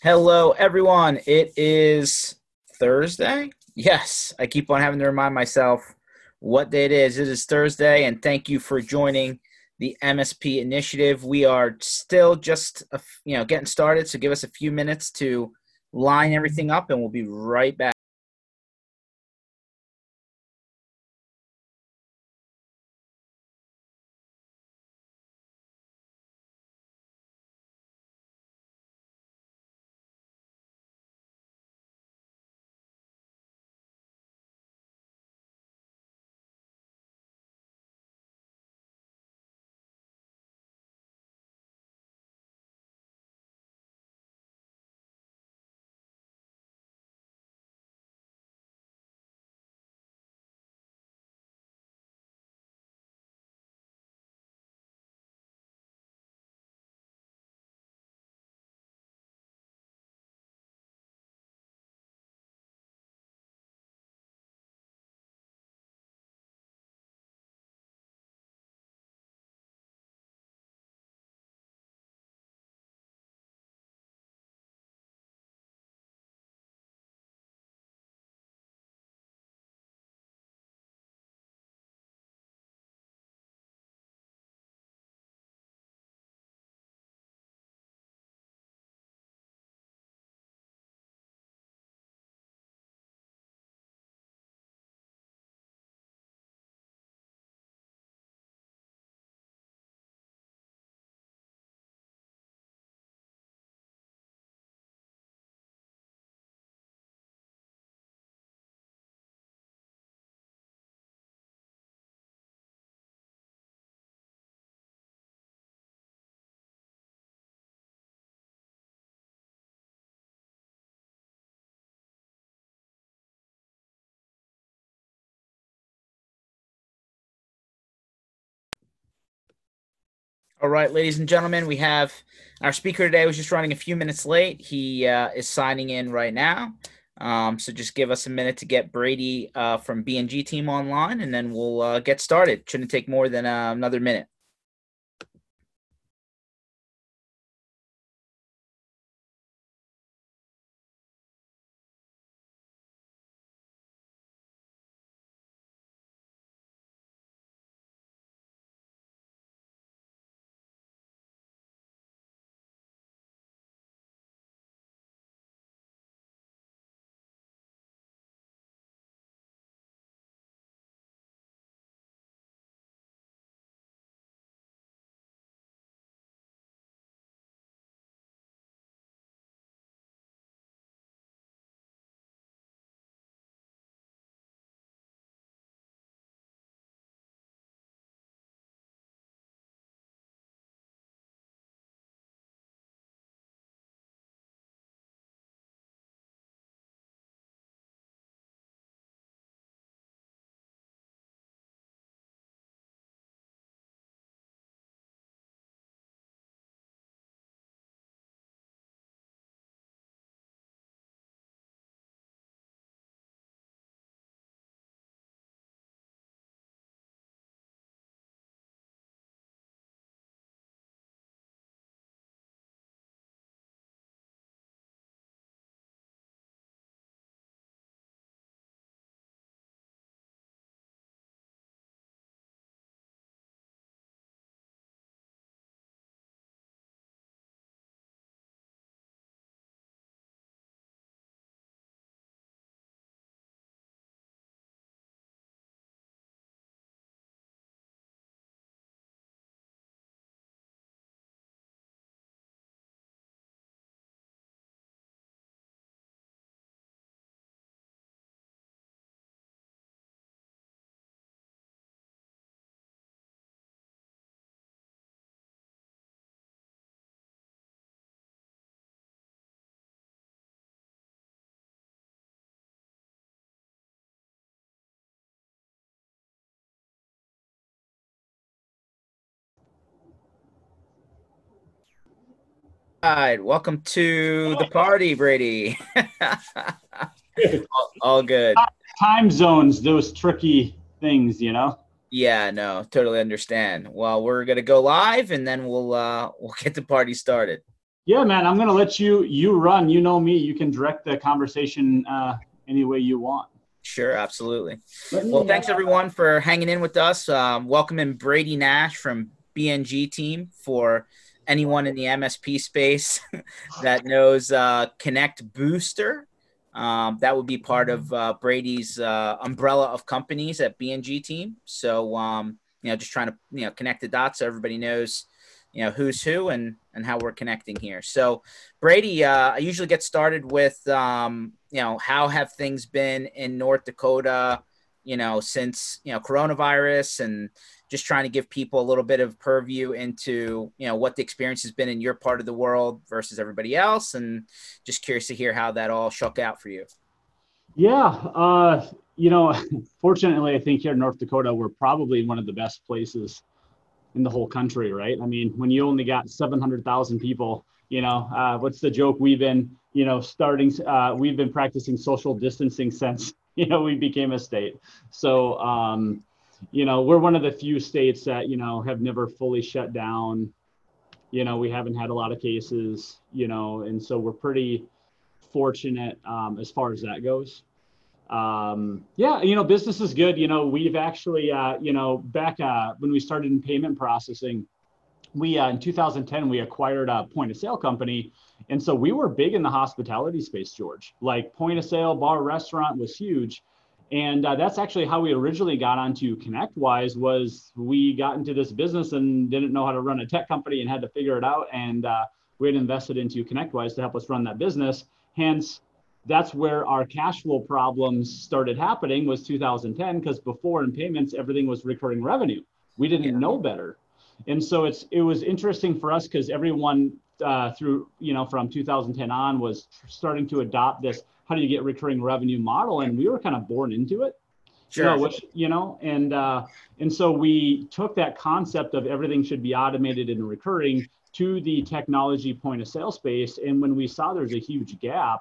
Hello, everyone. It is Thursday. Yes, I keep on having to remind myself what day it is. It is Thursday, and thank you for joining the MSP initiative. We are still just you know getting started, so give us a few minutes to line everything up, and we'll be right back. All right, ladies and gentlemen, we have our speaker today was just running a few minutes late. He uh, is signing in right now. Um, so just give us a minute to get Brady uh, from BNG team online, and then we'll uh, get started. Shouldn't take more than uh, another minute. Right, welcome to the party, Brady. all, all good. Time zones, those tricky things, you know. Yeah, no, totally understand. Well, we're gonna go live, and then we'll uh we'll get the party started. Yeah, man, I'm gonna let you you run. You know me. You can direct the conversation uh, any way you want. Sure, absolutely. Well, thanks everyone for hanging in with us. Um, welcoming Brady Nash from BNG team for anyone in the MSP space that knows uh, Connect Booster. Um, that would be part of uh, Brady's uh, umbrella of companies at BNG team. So, um, you know, just trying to you know connect the dots so everybody knows you know who's who and and how we're connecting here. So, Brady, uh, I usually get started with um, you know how have things been in North Dakota, you know, since you know coronavirus and just trying to give people a little bit of purview into you know what the experience has been in your part of the world versus everybody else. And just curious to hear how that all shook out for you. Yeah uh, you know fortunately i think here in north dakota we're probably one of the best places in the whole country right? I mean when you only got 700000 people you know uh, what's the joke? We've been you know starting uh, we've been practicing social distancing since you know we became a state so um, you know, we're one of the few states that, you know, have never fully shut down. You know, we haven't had a lot of cases, you know, and so we're pretty fortunate um, as far as that goes. Um, yeah, you know, business is good. You know, we've actually, uh, you know, back uh, when we started in payment processing, we uh, in 2010 we acquired a point of sale company, and so we were big in the hospitality space, George. Like point of sale, bar, restaurant was huge. And uh, that's actually how we originally got onto connectwise was we got into this business and didn't know how to run a tech company and had to figure it out. And uh, we had invested into connectwise to help us run that business. Hence that's where our cash flow problems started happening was 2010 because before in payments everything was recurring revenue. We didn't yeah. know better and so it's it was interesting for us because everyone uh, through you know from 2010 on was starting to adopt this how do you get recurring revenue model? And we were kind of born into it. Sure. you know, which you know and uh, and so we took that concept of everything should be automated and recurring to the technology point of sale space. And when we saw there's a huge gap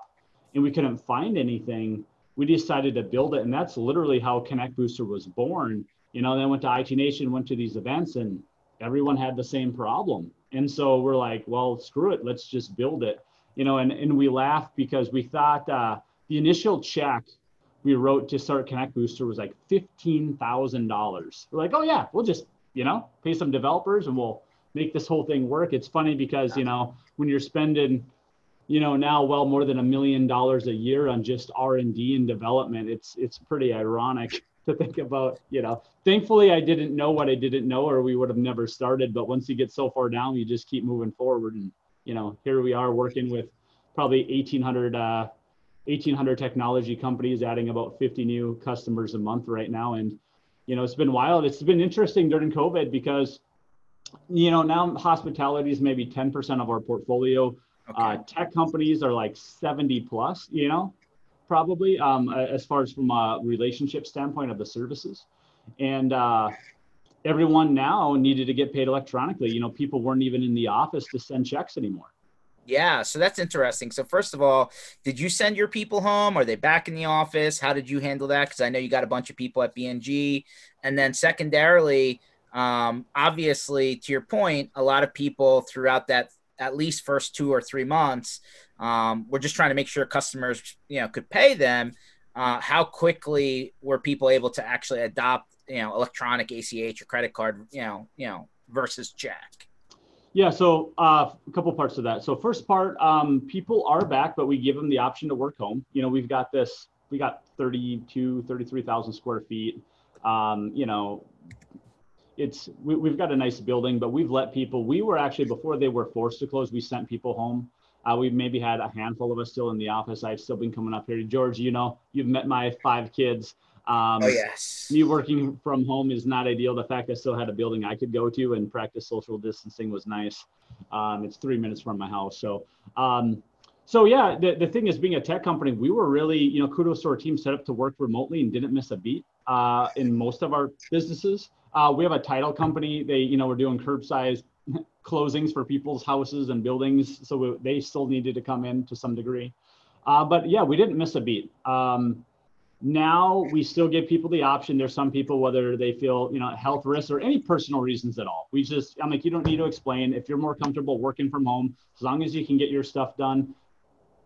and we couldn't find anything we decided to build it. And that's literally how connect booster was born. You know then went to it nation went to these events and everyone had the same problem and so we're like well screw it let's just build it you know, and, and we laughed because we thought uh, the initial check we wrote to start Connect Booster was like $15,000. We're like, oh yeah, we'll just, you know, pay some developers and we'll make this whole thing work. It's funny because, you know, when you're spending, you know, now well more than a million dollars a year on just R&D and development, it's, it's pretty ironic to think about, you know, thankfully I didn't know what I didn't know or we would have never started. But once you get so far down, you just keep moving forward and, you know, here we are working with probably 1,800, uh, 1,800 technology companies, adding about 50 new customers a month right now. And, you know, it's been wild. It's been interesting during COVID because, you know, now hospitality is maybe 10% of our portfolio. Okay. Uh, tech companies are like 70 plus, you know, probably um, as far as from a relationship standpoint of the services. And, uh, everyone now needed to get paid electronically. You know, people weren't even in the office to send checks anymore. Yeah, so that's interesting. So first of all, did you send your people home? Are they back in the office? How did you handle that? Because I know you got a bunch of people at BNG, and then secondarily, um, obviously, to your point, a lot of people throughout that at least first two or three months, um, we're just trying to make sure customers, you know, could pay them. Uh, how quickly were people able to actually adopt you know electronic ACH or credit card, you know, you know, versus check? Yeah, so uh, a couple parts of that. So first part, um, people are back, but we give them the option to work home. You know, we've got this, we got 32, 33,000 square feet. Um, you know, it's we, have got a nice building, but we've let people. We were actually before they were forced to close, we sent people home. Uh, we've maybe had a handful of us still in the office. I've still been coming up here. George, you know, you've met my five kids. Um, oh yes. Me working from home is not ideal. The fact I still had a building I could go to and practice social distancing was nice. Um, it's three minutes from my house, so um, so yeah. The, the thing is, being a tech company, we were really you know kudos to our team set up to work remotely and didn't miss a beat uh, in most of our businesses. Uh, we have a title company. They you know we're doing curbside closings for people's houses and buildings, so we, they still needed to come in to some degree. Uh, but yeah, we didn't miss a beat. Um, now we still give people the option. There's some people, whether they feel, you know, health risks or any personal reasons at all. We just, I'm like, you don't need to explain. If you're more comfortable working from home, as long as you can get your stuff done,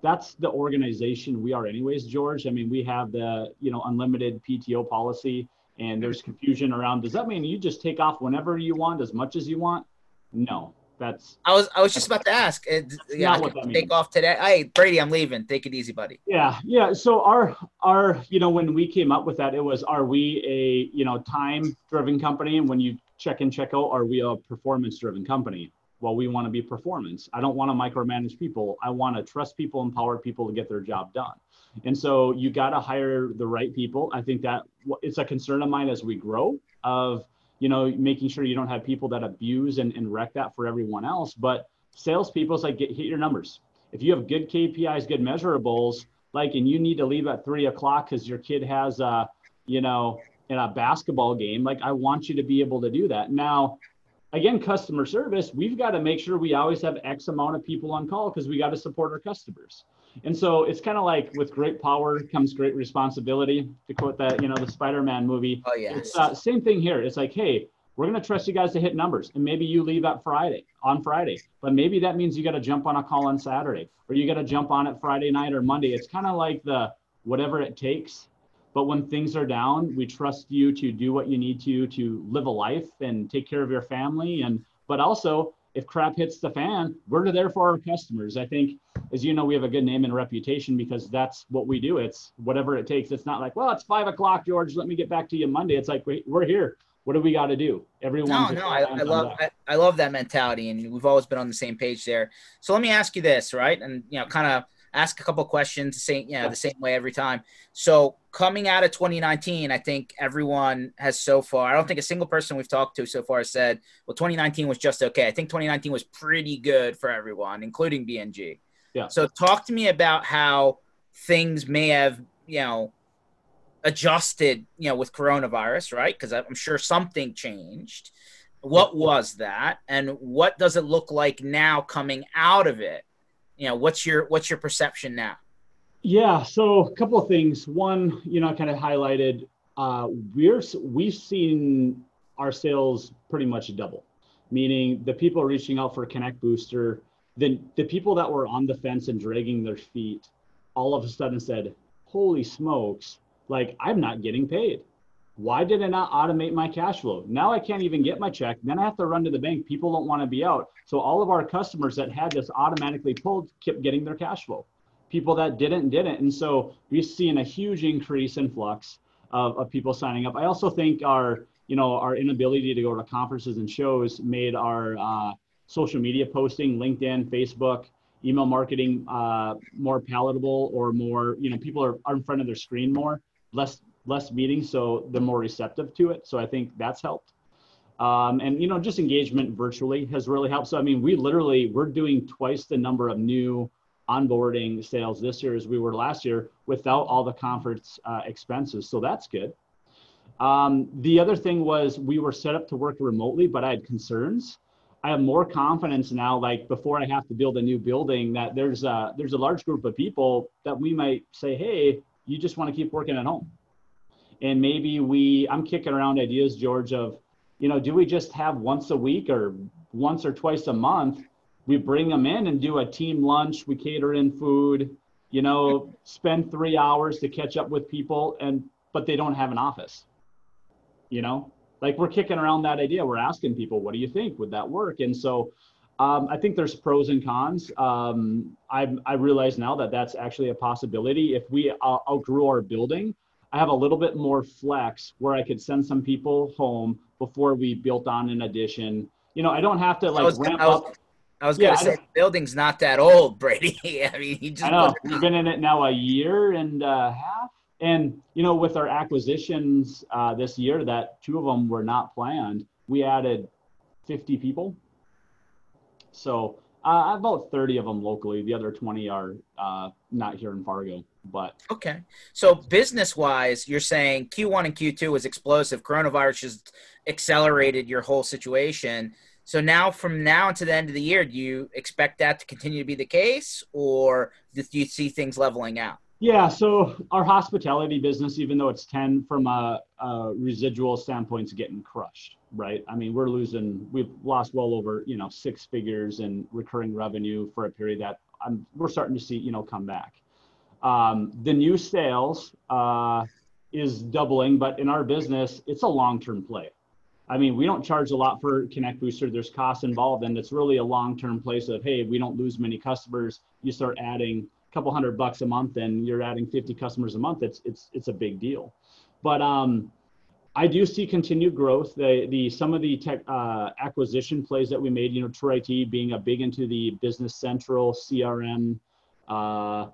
that's the organization we are anyways, George. I mean, we have the, you know, unlimited PTO policy and there's confusion around, does that mean you just take off whenever you want, as much as you want? No, that's I was I was just about to ask. It, yeah, I take off today. Hey, Brady, I'm leaving. Take it easy, buddy. Yeah, yeah. So our our you know when we came up with that, it was are we a you know time driven company, and when you check in check out, are we a performance driven company? Well, we want to be performance. I don't want to micromanage people. I want to trust people, empower people to get their job done. And so you got to hire the right people. I think that it's a concern of mine as we grow of you know, making sure you don't have people that abuse and, and wreck that for everyone else. But salespeople, it's like get, hit your numbers. If you have good KPIs, good measurables, like, and you need to leave at three o'clock because your kid has a, you know, in a basketball game, like I want you to be able to do that. Now, again, customer service, we've got to make sure we always have X amount of people on call because we got to support our customers. And so it's kind of like with great power comes great responsibility. To quote that, you know, the Spider-Man movie. Oh yeah. It's uh, same thing here. It's like, hey, we're going to trust you guys to hit numbers, and maybe you leave at Friday on Friday, but maybe that means you got to jump on a call on Saturday, or you got to jump on it Friday night or Monday. It's kind of like the whatever it takes. But when things are down, we trust you to do what you need to to live a life and take care of your family, and but also if crap hits the fan, we're there for our customers. I think, as you know, we have a good name and reputation because that's what we do. It's whatever it takes. It's not like, well, it's five o'clock, George. Let me get back to you Monday. It's like, wait, we're here. What do we got to do? Everyone. No, no, I, I love, I, I love that mentality, and we've always been on the same page there. So let me ask you this, right? And you know, kind of ask a couple questions the same, you know, the same way every time. So coming out of 2019, I think everyone has so far. I don't think a single person we've talked to so far said, "Well, 2019 was just okay." I think 2019 was pretty good for everyone, including BNG. Yeah. So talk to me about how things may have, you know, adjusted, you know, with coronavirus, right? Because I'm sure something changed. What was that, and what does it look like now coming out of it? You know what's your what's your perception now? Yeah so a couple of things. One you know I kind of highlighted uh, we're we've seen our sales pretty much double meaning the people reaching out for connect booster then the people that were on the fence and dragging their feet all of a sudden said holy smokes like i'm not getting paid why did I not automate my cash flow? Now I can't even get my check. Then I have to run to the bank. People don't want to be out. So all of our customers that had this automatically pulled kept getting their cash flow. People that didn't, didn't. And so we've seen a huge increase in flux of, of people signing up. I also think our, you know, our inability to go to conferences and shows made our uh, social media posting, LinkedIn, Facebook, email marketing uh, more palatable or more, you know, people are, are in front of their screen more, less less meetings, so they're more receptive to it. So I think that's helped. Um, and you know, just engagement virtually has really helped. So I mean, we literally we're doing twice the number of new onboarding sales this year as we were last year without all the conference uh, expenses. So that's good. Um, the other thing was we were set up to work remotely, but I had concerns. I have more confidence now, like before I have to build a new building, that there's a, there's a large group of people that we might say, hey, you just want to keep working at home and maybe we i'm kicking around ideas george of you know do we just have once a week or once or twice a month we bring them in and do a team lunch we cater in food you know spend three hours to catch up with people and but they don't have an office you know? Like we're kicking around that idea. We're asking people what do you think? Would that work? And so um, i think there's pros and cons. Um, I, I realize now that that's actually a possibility. If we uh, outgrew our building I have a little bit more flex where I could send some people home before we built on an addition. You know, I don't have to like was, ramp I was, up. I was gonna say the building's not that old, Brady. I mean, he just I know we've been in it now a year and a half, and you know, with our acquisitions uh, this year, that two of them were not planned. We added 50 people. So uh, about 30 of them locally. The other 20 are uh, not here in Fargo. But okay, so business wise, you're saying Q1 and Q2 was explosive. Coronavirus just accelerated your whole situation. So now, from now until the end of the year, do you expect that to continue to be the case, or do you see things leveling out? Yeah, so our hospitality business, even though it's 10 from a, a residual standpoint, is getting crushed, right? I mean, we're losing, we've lost well over, you know, six figures in recurring revenue for a period that I'm, we're starting to see, you know, come back. Um, the new sales uh, is doubling, but in our business, it's a long-term play. I mean, we don't charge a lot for Connect Booster. There's costs involved, and it's really a long-term place of, hey, we don't lose many customers. You start adding a couple hundred bucks a month and you're adding 50 customers a month, it's it's it's a big deal. But um, I do see continued growth. The the some of the tech uh, acquisition plays that we made, you know, True IT being a big into the Business Central CRM, uh,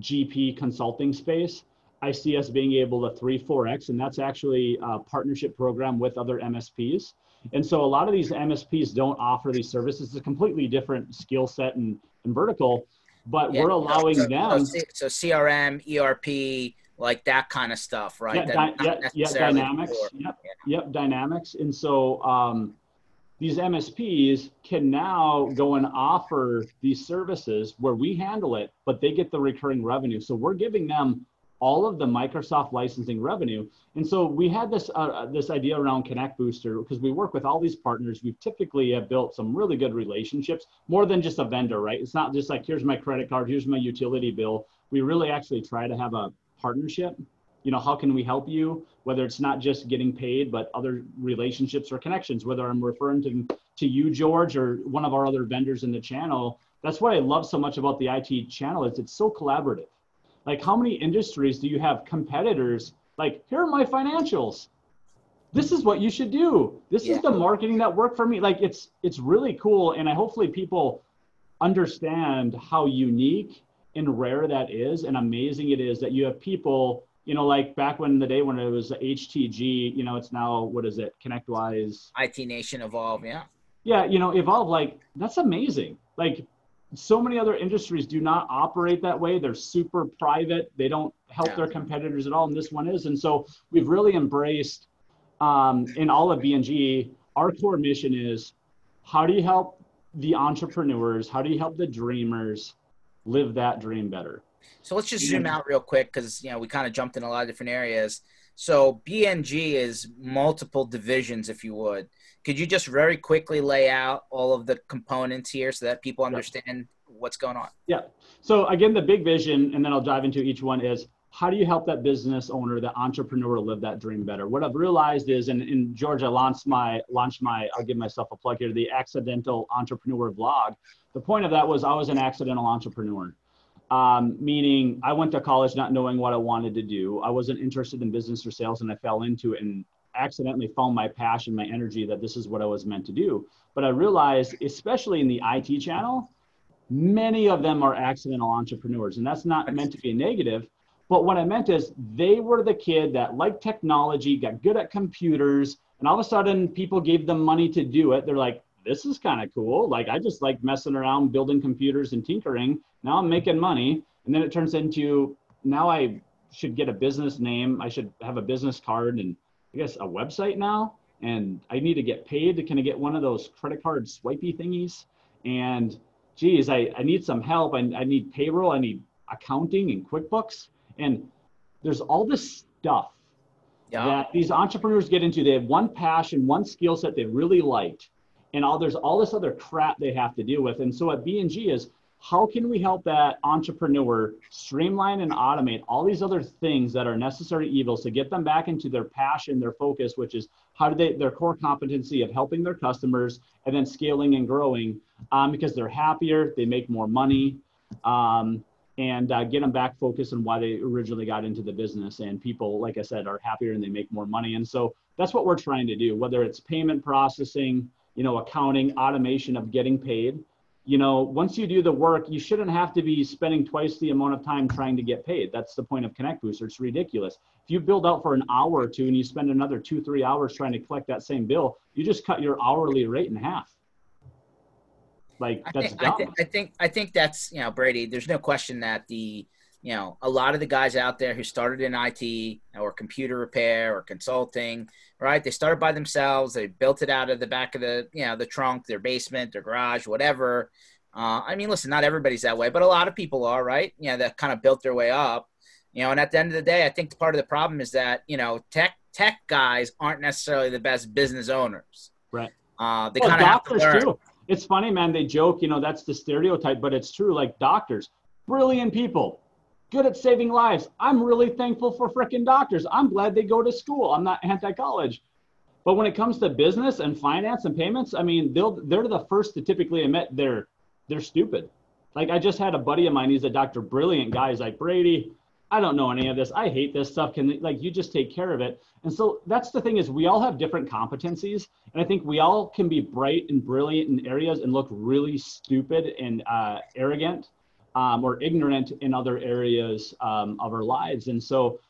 GP consulting space. I see us being able to three four x, and that's actually a partnership program with other MSPs. And so a lot of these MSPs don't offer these services. It's a completely different skill set and, and vertical but yeah, we're allowing so, them. So, CRM, ERP, like that kind of stuff, right? Yeah, di- yeah, yeah, dynamics. Yep, yeah. yep, dynamics. And so um, these MSPs can now go and offer these services where we handle it, but they get the recurring revenue. So we're giving them all of the Microsoft licensing revenue. And so we had this uh, uh, this idea around Connect Booster because we work with all these partners. We typically have built some really good relationships, more than just a vendor, right? It's not just like here's my credit card, here's my utility bill. We really actually try to have a partnership. You know, how can we help you? Whether it's not just getting paid, but other relationships or connections. Whether I'm referring to to you, George, or one of our other vendors in the channel. That's what I love so much about the IT channel is it's so collaborative like, how many industries do you have competitors? Like, here are my financials. This is what you should do. This yeah. is the marketing that worked for me. Like, it's it's really cool, and I hopefully people understand how unique and rare that is, and amazing it is that you have people. You know, like back when the day when it was HTG, you know, it's now what is it? ConnectWise. IT Nation Evolve, yeah. Yeah, you know, Evolve. Like that's amazing. Like so many other industries do not operate that way. They're super private. They don't help yeah. their competitors at all, and this one is. And so we've really embraced um, in all of BNG. Our core mission is how do you help the entrepreneurs? How do you help the dreamers live that dream better? So let's just zoom mm-hmm. out real quick because you know we kind of jumped in a lot of different areas. So BNG is multiple divisions, if you would. Could you just very quickly lay out all of the components here so that people understand what's going on? Yeah. So again, the big vision, and then I'll dive into each one is how do you help that business owner, that entrepreneur live that dream better? What I've realized is, and in Georgia launched my, launched my, I'll give myself a plug here, the accidental entrepreneur vlog. The point of that was I was an accidental entrepreneur. Um, meaning I went to college not knowing what I wanted to do. I wasn't interested in business or sales and I fell into it and accidentally found my passion, my energy that this is what I was meant to do. But I realized, especially in the IT channel, many of them are accidental entrepreneurs. And that's not meant to be a negative. But what I meant is they were the kid that liked technology, got good at computers, and all of a sudden people gave them money to do it. They're like, this is kind of cool. Like I just like messing around building computers and tinkering. Now I'm making money. And then it turns into now I should get a business name. I should have a business card and I guess a website now, and I need to get paid to kind of get one of those credit card swipey thingies. And geez, I, I need some help. I, I need payroll. I need accounting and QuickBooks. And there's all this stuff yeah. that these entrepreneurs get into. They have one passion, one skill set they really liked, and all there's all this other crap they have to deal with. And so at BNG is how can we help that entrepreneur streamline and automate all these other things that are necessary evils to get them back into their passion their focus which is how do they their core competency of helping their customers and then scaling and growing um, because they're happier they make more money um, and uh, get them back focused on why they originally got into the business and people like i said are happier and they make more money and so that's what we're trying to do whether it's payment processing you know accounting automation of getting paid you know, once you do the work, you shouldn't have to be spending twice the amount of time trying to get paid. That's the point of Connect Booster. It's ridiculous. If you build out for an hour or two and you spend another two, three hours trying to collect that same bill, you just cut your hourly rate in half. Like that's I think, I, th- I think I think that's you know Brady. There's no question that the you know, a lot of the guys out there who started in IT or computer repair or consulting, right? They started by themselves. They built it out of the back of the, you know, the trunk, their basement, their garage, whatever. Uh, I mean, listen, not everybody's that way, but a lot of people are, right? You know, that kind of built their way up. You know, and at the end of the day, I think part of the problem is that you know tech tech guys aren't necessarily the best business owners. Right. Uh, they Well, kind of have to doctors learn. too. It's funny, man. They joke, you know, that's the stereotype, but it's true. Like doctors, brilliant people, good at saving lives. I'm really thankful for freaking doctors. I'm glad they go to school. I'm not anti-college. But when it comes to business and finance and payments, I mean, they'll they're the first to typically admit they're they're stupid. Like I just had a buddy of mine. He's a doctor, brilliant guy. He's like Brady. I don't know any of this. I hate this stuff. Can like you just take care of it? And so that's the thing is we all have different competencies, and I think we all can be bright and brilliant in areas and look really stupid and uh, arrogant um, or ignorant in other areas um, of our lives. And so,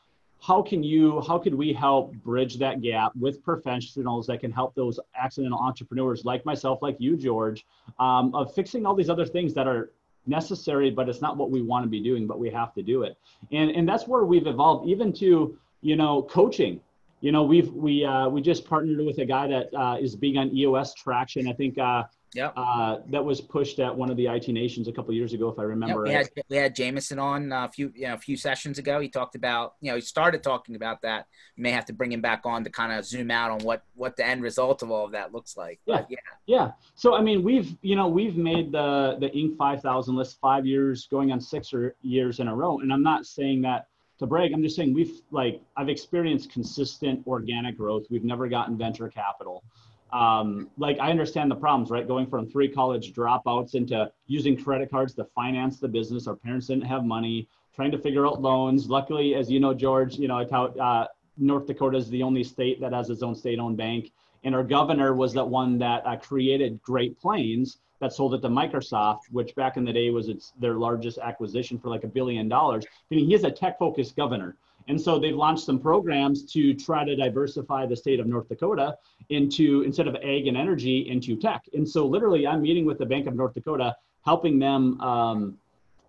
how can you? How could we help bridge that gap with professionals that can help those accidental entrepreneurs like myself, like you, George, um, of fixing all these other things that are necessary, but it's not what we want to be doing, but we have to do it. And and that's where we've evolved, even to you know coaching. You know, we've we uh, we just partnered with a guy that uh, is big on EOS traction. I think uh, Yep. uh, that was pushed at one of the IT nations a couple years ago, if I Yep, remember we right. had we had Jameson on uh, a few you know a few sessions ago. He talked about you know he started talking about that. You may have to bring him back on to kind of zoom out on what what the end result of all of that looks like. But yeah, Yeah. So I mean, we've you know we've made the the Inc. 5000 list five years, going on six or years in a row, and I'm not saying that to brag. I'm just saying we've like I've experienced consistent organic growth. We've never gotten venture capital. Um, like I understand the problems, right? Going from three college dropouts into using credit cards to finance the business. Our parents didn't have money. Trying to figure out loans. Luckily, as you know, George, you know, I tout, uh, North Dakota is the only state that has its own state-owned bank and our governor was that one that uh, created Great Plains that sold it to Microsoft, which back in the day was its their largest acquisition for like a billion dollars. I mean, he is a tech-focused governor, and so they've launched some programs to try to diversify the state of North Dakota into instead of ag and energy into tech. And so literally, I'm meeting with the Bank of North Dakota, helping them. Um,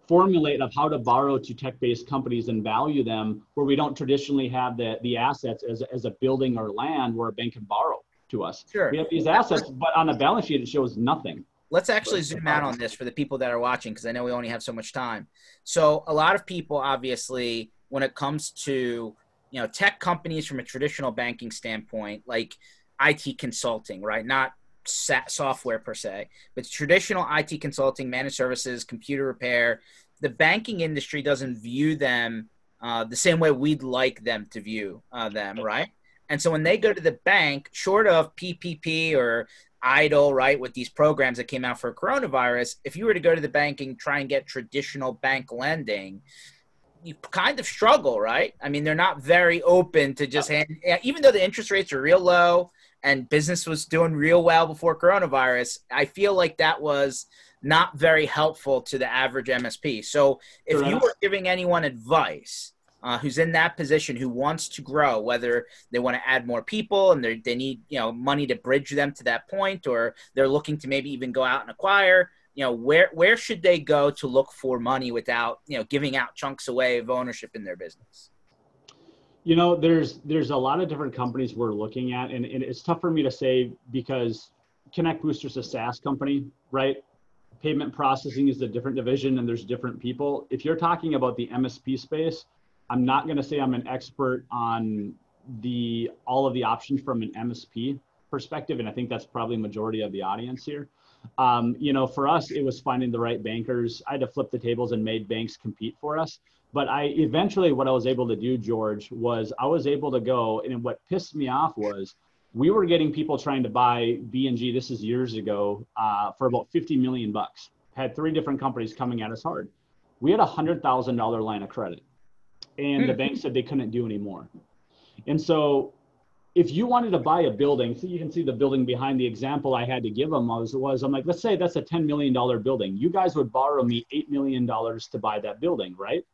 formulate of how to borrow to tech-based companies and value them where we don't traditionally have the, the assets as, as a building or land where a bank can borrow to us. sure. We have these assets, but on a balance sheet, it shows nothing. Let's actually zoom out on this for the people that are watching because I know we only have so much time. So a lot of people, obviously, when it comes to you know tech companies from a traditional banking standpoint, like IT consulting, right? Not sa- software per se, but traditional IT consulting, managed services, computer repair. The banking industry doesn't view them uh, the same way we'd like them to view uh, them, right? And so when they go to the bank, short of PPP or EIDL, right, with these programs that came out for coronavirus, if you were to go to the bank and try and get traditional bank lending, you kind of struggle, right? I mean, they're not very open to just hand, even though the interest rates are real low and business was doing real well before coronavirus. I feel like that was not very helpful to the average MSP. So if you were giving anyone advice, uh, who's in that position who wants to grow, whether they want to add more people and they they need you know money to bridge them to that point, or they're looking to maybe even go out and acquire. You know where where should they go to look for money without you know giving out chunks away of ownership in their business? You know, there's there's a lot of different companies we're looking at, and, and it's tough for me to say because Connect Booster's a SaaS company, right? Payment processing is a different division, and there's different people. If you're talking about the MSP space, I'm not going to say I'm an expert on the all of the options from an MSP perspective, and I think that's probably majority of the audience here. Um, you know, for us, it was finding the right bankers. I had to flip the tables and made banks compete for us. But I eventually, what I was able to do, George, was I was able to go, and what pissed me off was we were getting people trying to buy BNG. This is years ago uh, for about 50 million bucks. Had three different companies coming at us hard. We had a hundred thousand dollar line of credit, and the bank said they couldn't do anymore. And so, if you wanted to buy a building, so you can see the building behind the example I had to give them was, was I'm like, let's say that's a $10 million building. You guys would borrow me $8 million to buy that building, right?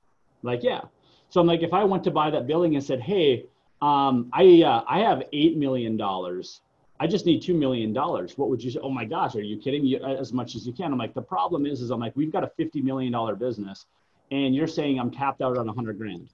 Like, yeah. So I'm like, if I went to buy that building and said, hey, um, I, uh, I have $8 million. I just need $2 million. What would you say? Oh my gosh, are you kidding me? As much as you can. I'm like, the problem is, is I'm like, we've got a $50 million business and you're saying I'm tapped out on a hundred grand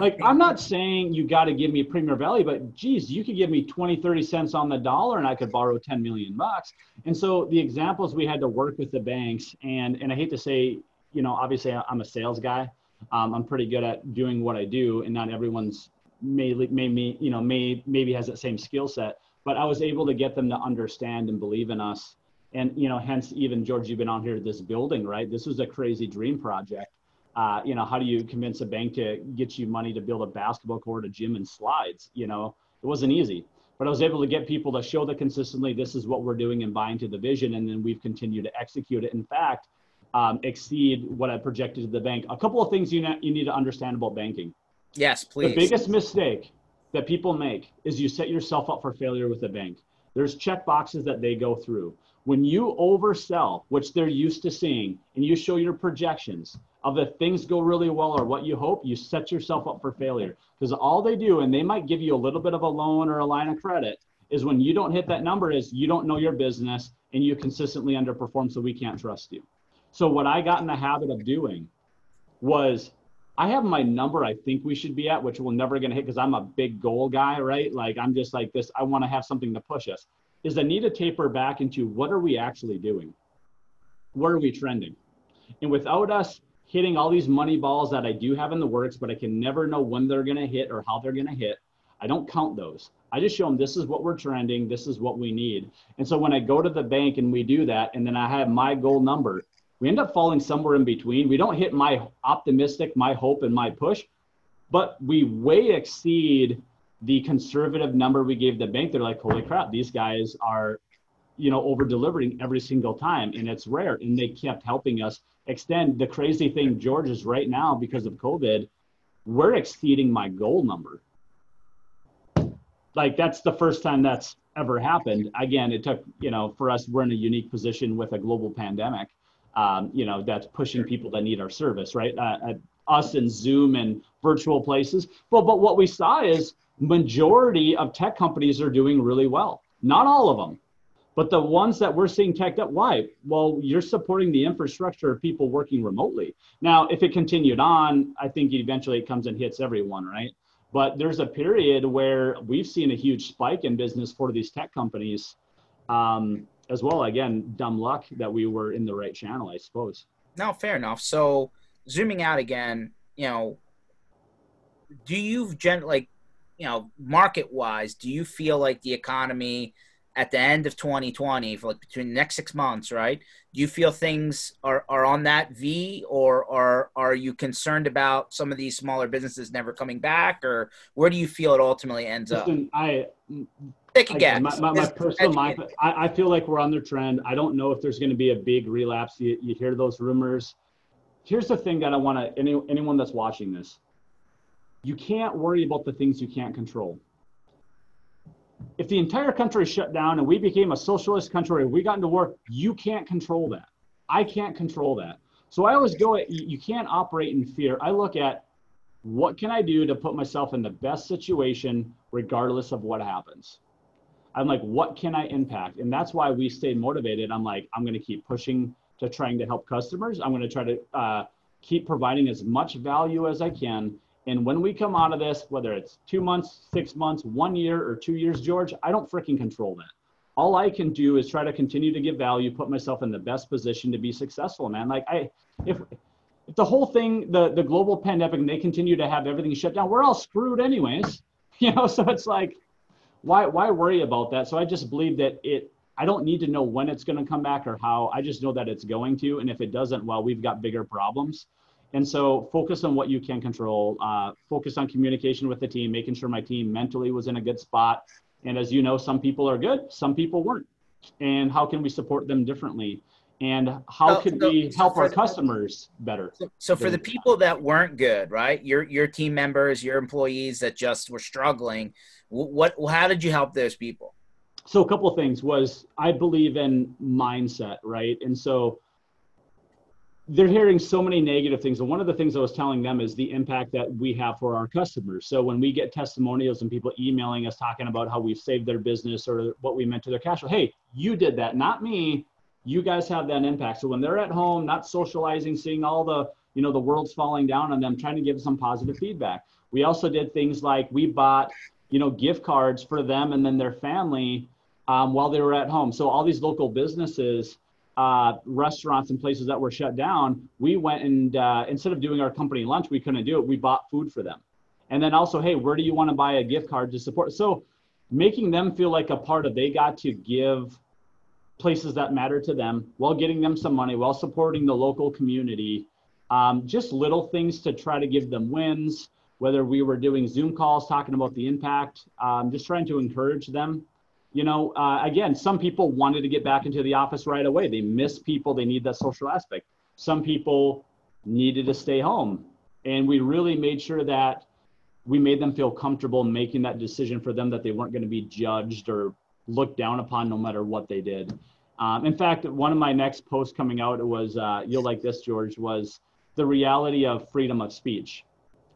like i'm not saying you got to give me a premier value but geez you could give me 20 30 cents on the dollar and i could borrow 10 million bucks and so the examples we had to work with the banks and and i hate to say you know obviously i'm a sales guy Um, I'm pretty good at doing what I do, and not everyone's may may me you know may maybe has that same skill set. But I was able to get them to understand and believe in us, and you know, hence even George, you've been on here this building, right? This was a crazy dream project. Uh, you know, how do you convince a bank to get you money to build a basketball court, a gym, and slides? You know, it wasn't easy but I was able to get people to show that consistently this is what we're doing and buying to the vision, and then we've continued to execute it. In fact, um, exceed what I projected to the bank. A couple of things you, ne- you need to understand about banking. Yes, please. The biggest mistake that people make is you set yourself up for failure with a bank. There's check boxes that they go through. When you oversell, which they're used to seeing, and you show your projections of if things go really well or what you hope, you set yourself up for failure. Because all they do, and they might give you a little bit of a loan or a line of credit, is when you don't hit that number, is you don't know your business and you consistently underperform, so we can't trust you. So what I got in the habit of doing was I have my number I think we should be at, which we're never to hit because I'm a big goal guy, right? Like I'm just like this. I want to have something to push us. Is I need to taper back into what are we actually doing? Where are we trending? And without us hitting all these money balls that I do have in the works, but I can never know when they're going to hit or how they're going to hit. I don't count those. I just show them this is what we're trending, this is what we need. And so when I go to the bank and we do that, and then I have my goal number, we end up falling somewhere in between. We don't hit my optimistic, my hope, and my push, but we way exceed the conservative number we gave the bank. They're like, holy crap, these guys are, you know, over delivering every single time. And it's rare. And they kept helping us extend. The crazy thing, George, is right now because of COVID, we're exceeding my goal number. Like that's the first time that's ever happened. Again, it took, you know, for us, we're in a unique position with a global pandemic, um, you know, that's pushing people that need our service, right? Uh, us and Zoom and virtual places. But, but what we saw is majority of tech companies are doing really well. Not all of them, but the ones that we're seeing teched up, why? Well, you're supporting the infrastructure of people working remotely. Now, if it continued on, I think eventually it comes and hits everyone, right? But there's a period where we've seen a huge spike in business for these tech companies um, as well. Again, dumb luck that we were in the right channel, I suppose. No, fair enough. So zooming out again, you know, do you gen like, you know, market wise, do you feel like the economy – at the end of 2020 for like between the next six months right? Do you feel things are, are on that v or are are you concerned about some of these smaller businesses never coming back or where do you feel it ultimately ends Listen, up i mm, take a guess. my, my, my personal mind I, I feel like we're on the trend. I don't know if there's going to be a big relapse. You, you hear those rumors. Here's the thing that i want to any, anyone that's watching this you can't worry about the things you can't control if the entire country shut down and we became a socialist country, we got into war, you can't control that. I can't control that. So I always go at you can't operate in fear. I look at what can I do to put myself in the best situation regardless of what happens. I'm like, what can I impact? And that's why we stay motivated. I'm like, I'm going to keep pushing to trying to help customers. I'm going to try to uh, keep providing as much value as I can and when we come out of this, whether it's two months, six months, one year, or two years, George, I don't freaking control that. All I can do is try to continue to give value, put myself in the best position to be successful, man. Like I, if if the whole thing, the the global pandemic, and they continue to have everything shut down, we're all screwed anyways. You know, so it's like, why why worry about that? So I just believe that it. I don't need to know when it's going to come back or how. I just know that it's going to, and if it doesn't, well, we've got bigger problems. And so focus on what you can control. Uh, focus on communication with the team, making sure my team mentally was in a good spot. And as you know, some people are good, some people weren't. And how can we support them differently? And how so, could so, we help so our customers better? So, for the people that weren't good, right? Your your team members, your employees that just were struggling, what how did you help those people? So a couple of things was I believe in mindset, right? And so they're hearing so many negative things. And one of the things I was telling them is the impact that we have for our customers. So when we get testimonials and people emailing us talking about how we've saved their business or what we meant to their cash flow, hey, you did that, not me. You guys have that impact. So when they're at home, not socializing, seeing all the, you know, the world's falling down on them, trying to give some positive feedback. We also did things like we bought, you know, gift cards for them and then their family um, while they were at home. So all these local businesses uh, restaurants and places that were shut down, we went and uh, instead of doing our company lunch, we couldn't do it. We bought food for them. And then also, hey, where do you want to buy a gift card to support? So making them feel like a part of, they got to give places that matter to them while getting them some money, while supporting the local community. Um, just little things to try to give them wins, whether we were doing Zoom calls talking about the impact, um, just trying to encourage them you know, uh, again, some people wanted to get back into the office right away. They miss people, they need that social aspect. Some people needed to stay home. And we really made sure that we made them feel comfortable making that decision for them that they weren't going to be judged or looked down upon no matter what they did. Um, in fact, one of my next posts coming out was, uh, you'll like this, George, was the reality of freedom of speech,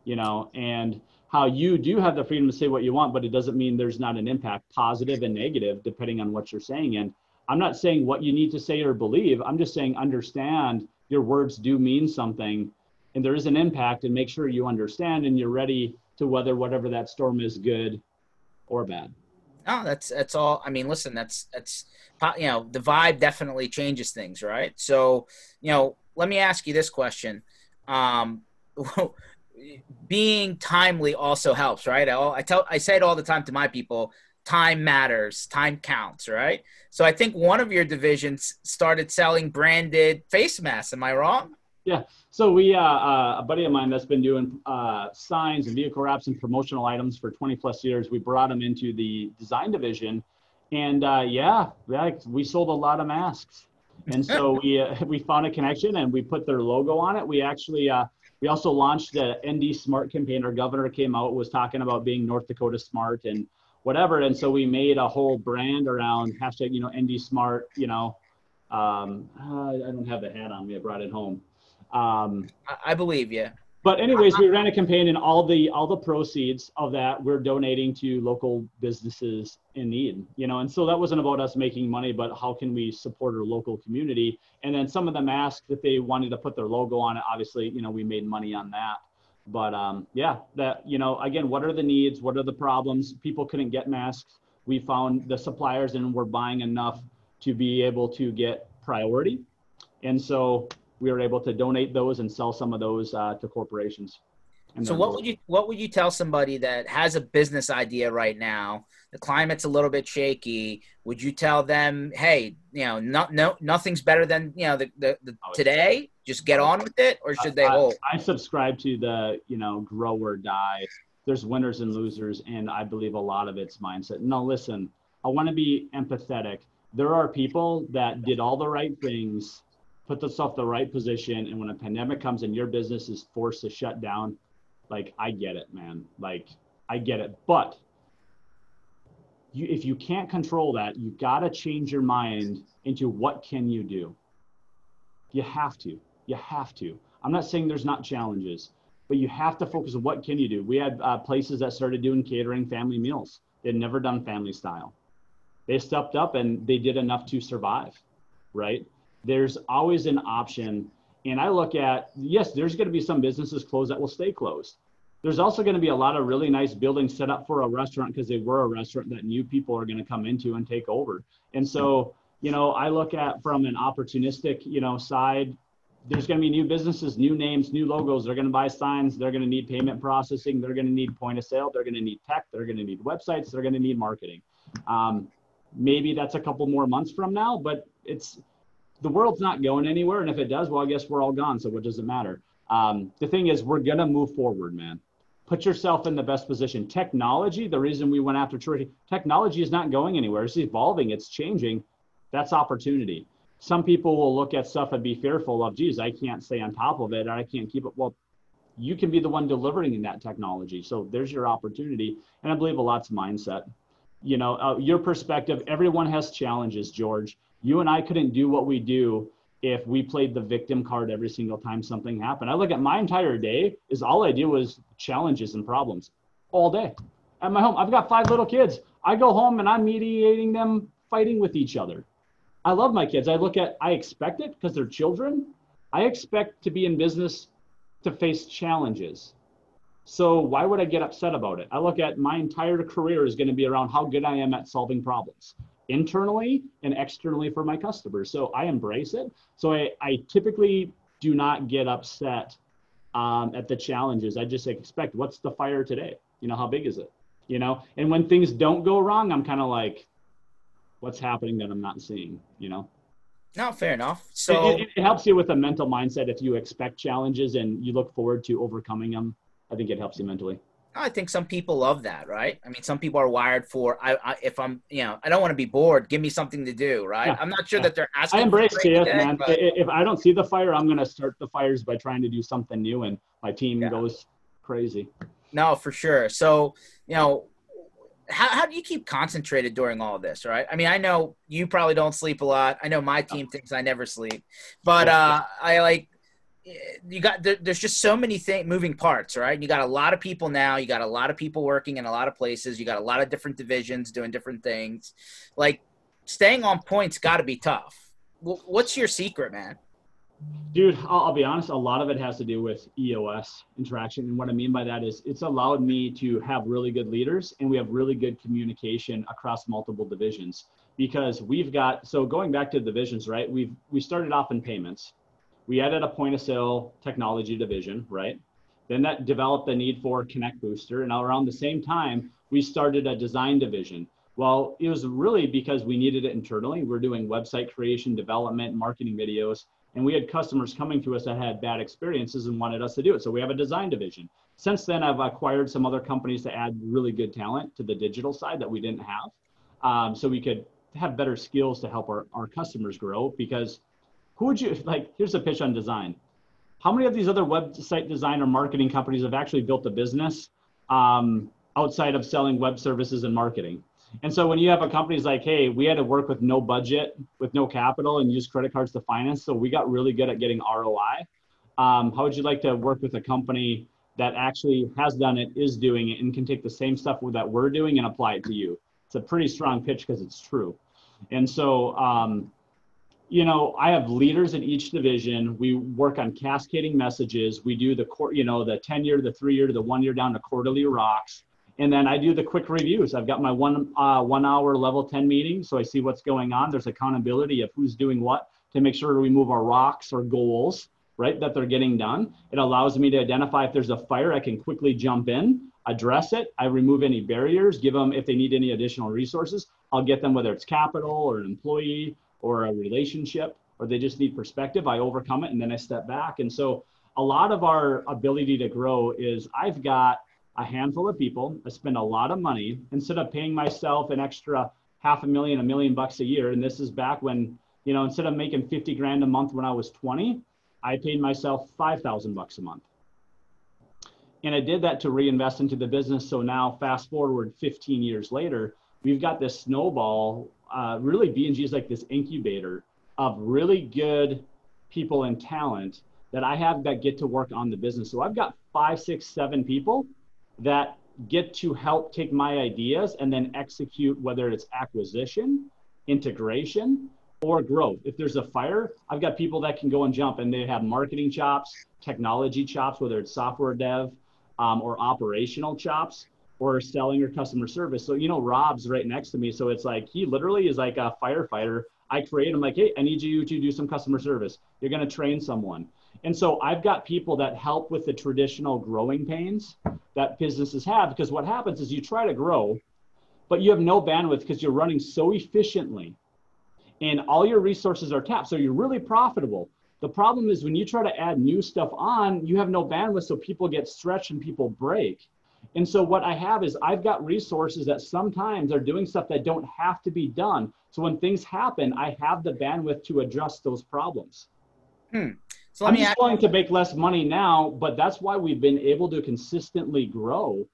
you know, and how you do have the freedom to say what you want, but it doesn't mean there's not an impact, positive and negative, depending on what you're saying. And I'm not saying what you need to say or believe. I'm just saying understand your words do mean something and there is an impact and make sure you understand and you're ready to weather whatever that storm is good or bad. Oh, that's that's all. I mean, listen, that's that's you know the vibe definitely changes things, right? So, you know, let me ask you this question: um, being timely also helps, right? I, I tell I say it all the time to my people. Time matters. Time counts, right? So I think one of your divisions started selling branded face masks. Am I wrong? Yeah. So we, uh, uh, a buddy of mine that's been doing uh, signs and vehicle wraps and promotional items for 20 plus years, we brought him into the design division, and uh, yeah, we sold a lot of masks. And so we uh, we found a connection and we put their logo on it. We actually uh, we also launched the ND Smart campaign. Our governor came out was talking about being North Dakota smart and whatever, and so we made a whole brand around hashtag you know ND Smart. You know, um, uh, I don't have the hat on me. I brought it home. Um, I believe you but anyways, we ran a campaign, and all the all the proceeds of that we're donating to local businesses in need. You know, and so that wasn't about us making money, but how can we support our local community? And then some of the masks that they wanted to put their logo on it, obviously, you know, we made money on that. But um, yeah, that you know, again, what are the needs? What are the problems? People couldn't get masks. We found the suppliers, and we're buying enough to be able to get priority. And so we were able to donate those and sell some of those uh, to corporations. So what would you what would you tell somebody that has a business idea right now? The climate's a little bit shaky. Would you tell them, hey, you know, no, no nothing's better than you know the, the, the oh, today. Just get on with it, or should they hold? I, I subscribe to the you know grow or die. There's winners and losers, and I believe a lot of it's mindset. No, listen, I want to be empathetic. There are people that did all the right things put themselves the right position. And when a pandemic comes and your business is forced to shut down, like I get it, man. Like I get it. But you, if you can't control that, you got to change your mind into what can you do? You have to. You have to. I'm not saying there's not challenges, but you have to focus on what can you do. We had uh, places that started doing catering family meals. They'd never done family style. They stepped up and they did enough to survive, right? There's always an option. And I look at, yes, there's going to be some businesses closed that will stay closed. There's also going to be a lot of really nice buildings set up for a restaurant because they were a restaurant that new people are going to come into and take over. And so, you know, I look at from an opportunistic, you know, side, there's going to be new businesses, new names, new logos. They're going to buy signs. They're going to need payment processing. They're going to need point of sale. They're going to need tech. They're going to need websites. They're going to need marketing. Um, maybe that's a couple more months from now, but it's the world's not going anywhere. And if it does, well, I guess we're all gone. So what does it matter? Um, the thing is, we're going to move forward, man. Put yourself in the best position. Technology, the reason we went after church, technology is not going anywhere. It's evolving, it's changing. That's opportunity. Some people will look at stuff and be fearful of, geez, I can't stay on top of it. I can't keep it. Well, you can be the one delivering in that technology. So there's your opportunity. And I believe a lot's mindset. You know, uh, your perspective, everyone has challenges, George you and I couldn't do what we do if we played the victim card every single time something happened. I look at my entire day is all I do was challenges and problems all day at my home. I've got five little kids. I go home and I'm mediating them fighting with each other. I love my kids. I look at, I expect it because they're children. I expect to be in business to face challenges. So why would I get upset about it? I look at my entire career is going to be around how good I am at solving problems. Internally and externally for my customers. So I embrace it. So I, I typically do not get upset um, at the challenges. I just expect what's the fire today? You know, how big is it? You know, and when things don't go wrong, I'm kind of like, what's happening that I'm not seeing, you know? No, fair enough. So it, it, it helps you with a mental mindset if you expect challenges and you look forward to overcoming them. I think it helps you mentally. I think some people love that, right? I mean, some people are wired for. I, I if I'm, you know, I don't want to be bored. Give me something to do, right? Yeah. I'm not sure yeah. that they're asking. I embrace chaos, man. But... If I don't see the fire, I'm going to start the fires by trying to do something new, and my team yeah. goes crazy. No, for sure. So, you know, how, how do you keep concentrated during all this right i mean i know you probably don't sleep a lot i know my team thinks i never sleep but uh i like you got there, there's just so many thing moving parts right you got a lot of people now you got a lot of people working in a lot of places you got a lot of different divisions doing different things like staying on point's got to be tough what's your secret man Dude, I'll, I'll, be honest. A lot of it has to do with EOS interaction, and what I mean by that is it's allowed me to have really good leaders, and we have really good communication across multiple divisions. Because we've got so going back to divisions, right? We've we started off in payments, we added a point of sale technology division, right? Then that developed the need for Connect Booster, and around the same time, we started a design division. Well, it was really because we needed it internally. We're doing website creation, development, marketing videos and we had customers coming to us that had bad experiences and wanted us to do it. So we have a design division. Since then, I've acquired some other companies to add really good talent to the digital side that we didn't have. Um, so we could have better skills to help our, our customers grow because who would you like? Here's a pitch on design. How many of these other website design or marketing companies have actually built a business um, outside of selling web services and marketing? And so when you have a company's like, hey, we had to work with no budget, with no capital, and use credit cards to finance, so we got really good at getting ROI. Um, how would you like to work with a company that actually has done it, is doing it, and can take the same stuff that we're doing and apply it to you? It's a pretty strong pitch because it's true. And so, um, you know, I have leaders in each division. We work on cascading messages. We do the, you know, the 10 year, the three year, the one year down to quarterly rocks and then I do the quick reviews. I've got my one uh, one hour level 10 meeting, so I see what's going on. There's accountability of who's doing what to make sure we move our rocks or goals, right, that they're getting done. It allows me to identify if there's a fire, I can quickly jump in, address it. I remove any barriers, give them if they need any additional resources. I'll get them whether it's capital or an employee or a relationship or they just need perspective. I overcome it and then I step back. And so a lot of our ability to grow is I've got a handful of people. I spend a lot of money instead of paying myself an extra half a million, a million bucks a year. And this is back when, you know, instead of making 50 grand a month when I was 20, I paid myself 5,000 bucks a month. And I did that to reinvest into the business. So now, fast forward 15 years later, we've got this snowball. Uh, really, BNG is like this incubator of really good people and talent that I have that get to work on the business. So I've got five, six, seven people that get to help take my ideas and then execute whether it's acquisition, integration, or growth. If there's a fire, I've got people that can go and jump and they have marketing chops, technology chops, whether it's software dev um, or operational chops or selling or customer service. So, you know, Rob's right next to me. So it's like he literally is like a firefighter. I create I'm like, hey, I need you to do some customer service. You're going to train someone. And so I've got people that help with the traditional growing pains that businesses have because what happens is you try to grow, but you have no bandwidth because you're running so efficiently and all your resources are tapped. So you're really profitable. The problem is when you try to add new stuff on, you have no bandwidth, so people get stretched and people break. And so what I have is I've got resources that sometimes are doing stuff that don't have to be done. So when things happen, I have the bandwidth to address those problems. Hmm. So I'm just willing to make less money now, but that's why we've been able to consistently grow.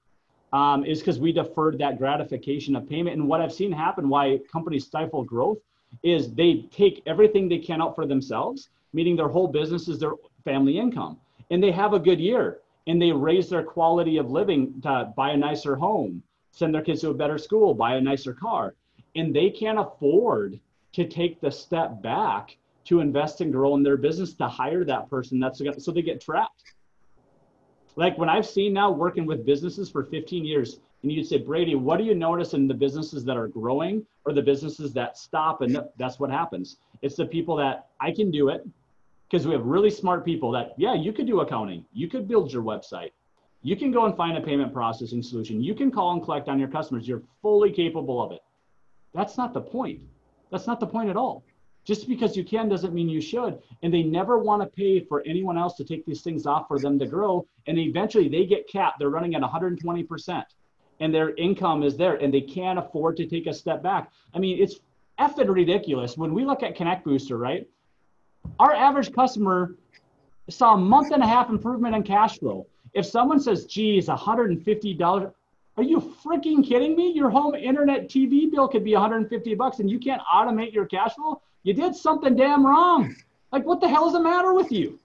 Um, is because we deferred that gratification of payment. And what I've seen happen, why companies stifle growth, is they take everything they can out for themselves, meaning their whole business is their family income, and they have a good year, and they raise their quality of living to buy a nicer home, send their kids to a better school, buy a nicer car, and they can't afford to take the step back to invest and grow in their business to hire that person that's so they get trapped like when i've seen now working with businesses for 15 years and you'd say, Brady, what do you notice in the businesses that are growing or the businesses that stop? And that's what happens. It's the people that I can do it because we have really smart people that, yeah, you could do accounting, you could build your website, you can go and find a payment processing solution, you can call and collect on your customers, you're fully capable of it. That's not the point. That's not the point at all. Just because you can doesn't mean you should. And they never want to pay for anyone else to take these things off for them to grow. And eventually they get capped. They're running at 120% and their income is there and they can't afford to take a step back. I mean, it's effing ridiculous. When we look at Connect Booster, right? Our average customer saw a month and a half improvement in cash flow. If someone says, geez, $150, are you freaking kidding me? Your home internet TV bill could be 150 bucks and you can't automate your cash flow? You did something damn wrong. Like, what the hell is the matter with you?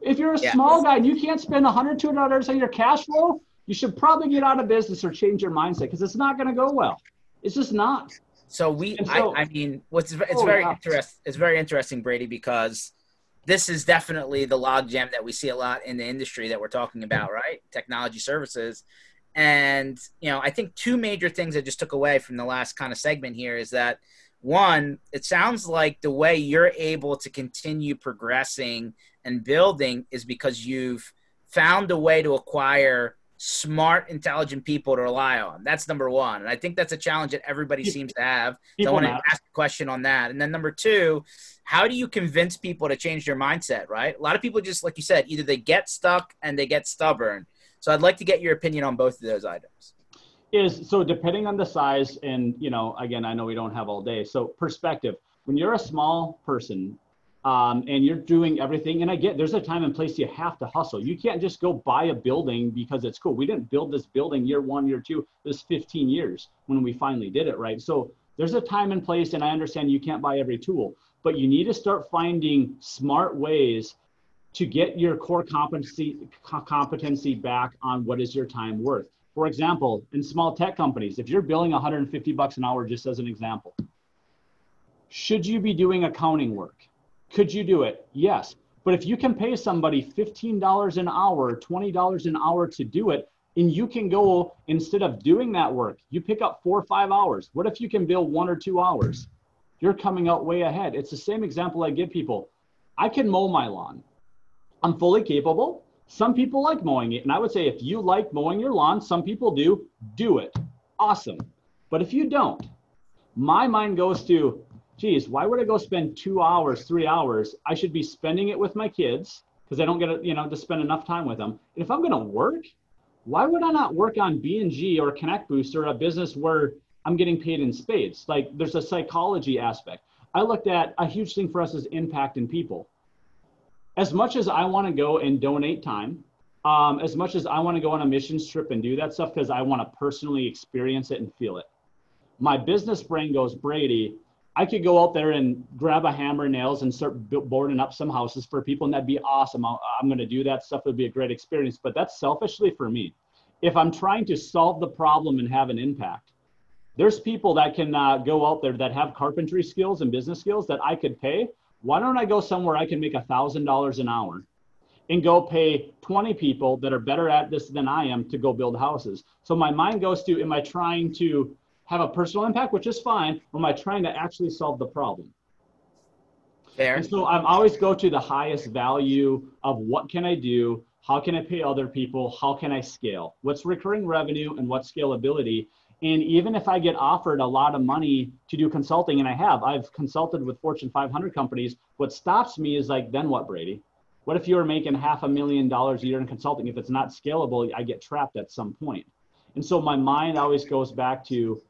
If you're a yeah. small guy and you can't spend $100, $200 on your cash flow, you should probably get out of business or change your mindset because it's not going to go well. It's just not. So we, so, I, I, mean, what's it's oh, very yeah. interesting. It's very interesting, Brady, because this is definitely the logjam that we see a lot in the industry that we're talking about, right? Technology services, and you know, I think two major things I just took away from the last kind of segment here is that one, it sounds like the way you're able to continue progressing and building is because you've found a way to acquire smart, intelligent people to rely on. That's number one. And I think that's a challenge that everybody seems to have. So I want to ask a question on that. And then number two, how do you convince people to change their mindset, right? A lot of people just, like you said, either they get stuck and they get stubborn. So I'd like to get your opinion on both of those items. Is so depending on the size, and you know, again, I know we don't have all day. So perspective. When you're a small person, um, and you're doing everything. And I get there's a time and place you have to hustle. You can't just go buy a building because it's cool. We didn't build this building year one, year two. This 15 years when we finally did it, right? So there's a time and place, and I understand you can't buy every tool, but you need to start finding smart ways to get your core competency competency back on what is your time worth. For example, in small tech companies, if you're billing 150 bucks an hour, just as an example, should you be doing accounting work? Could you do it? Yes. But if you can pay somebody $15 an hour, $20 an hour to do it, and you can go instead of doing that work, you pick up four or five hours. What if you can bill one or two hours? You're coming out way ahead. It's the same example I give people. I can mow my lawn. I'm fully capable. Some people like mowing it. And I would say if you like mowing your lawn, some people do, do it. Awesome. But if you don't, my mind goes to geez, why would I go spend two hours, three hours? I should be spending it with my kids because I don't get, you know, to spend enough time with them. And if I'm going to work, why would I not work on BNG or Connect Booster, a business where I'm getting paid in spades? Like there's a psychology aspect. I looked at a huge thing for us is impact in people. As much as I want to go and donate time, um, as much as I want to go on a mission trip and do that stuff because I want to personally experience it and feel it. My business brain goes, Brady, I could go out there and grab a hammer and nails and start boarding up some houses for people, and that'd be awesome. i am going to do that stuff. It'd be a great experience. But that's selfishly for me. If I'm trying to solve the problem and have an impact, there's people that can uh, go out there that have carpentry skills and business skills that I could pay. Why don't I go somewhere I can make a thousand dollars an hour and go pay 20 people that are better at this than I am to go build houses? So my mind goes to, am I trying to have a personal impact, which is fine, or am I trying to actually solve the problem? Fair. And so I'm always go to the highest value of what can I do? How can I pay other people? How can I scale? What's recurring revenue and what scalability? And even if I get offered a lot of money to do consulting, and I have, I've consulted with Fortune 500 companies. What stops me is like, then what, Brady? What if you were making half a million dollars a year in consulting? If it's not scalable, I get trapped at some point. And so my mind always goes back to